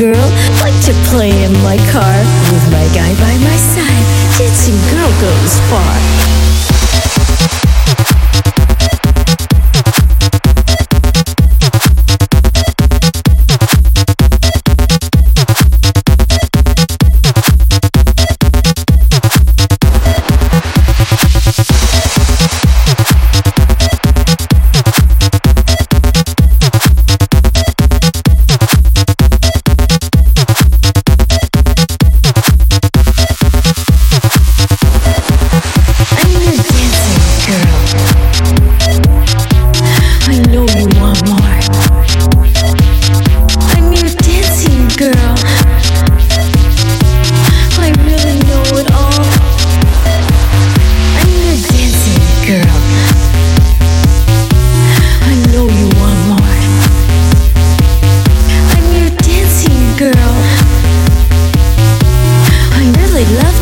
girl. Like to play in my car with my guy by my side. Dancing girl goes far. love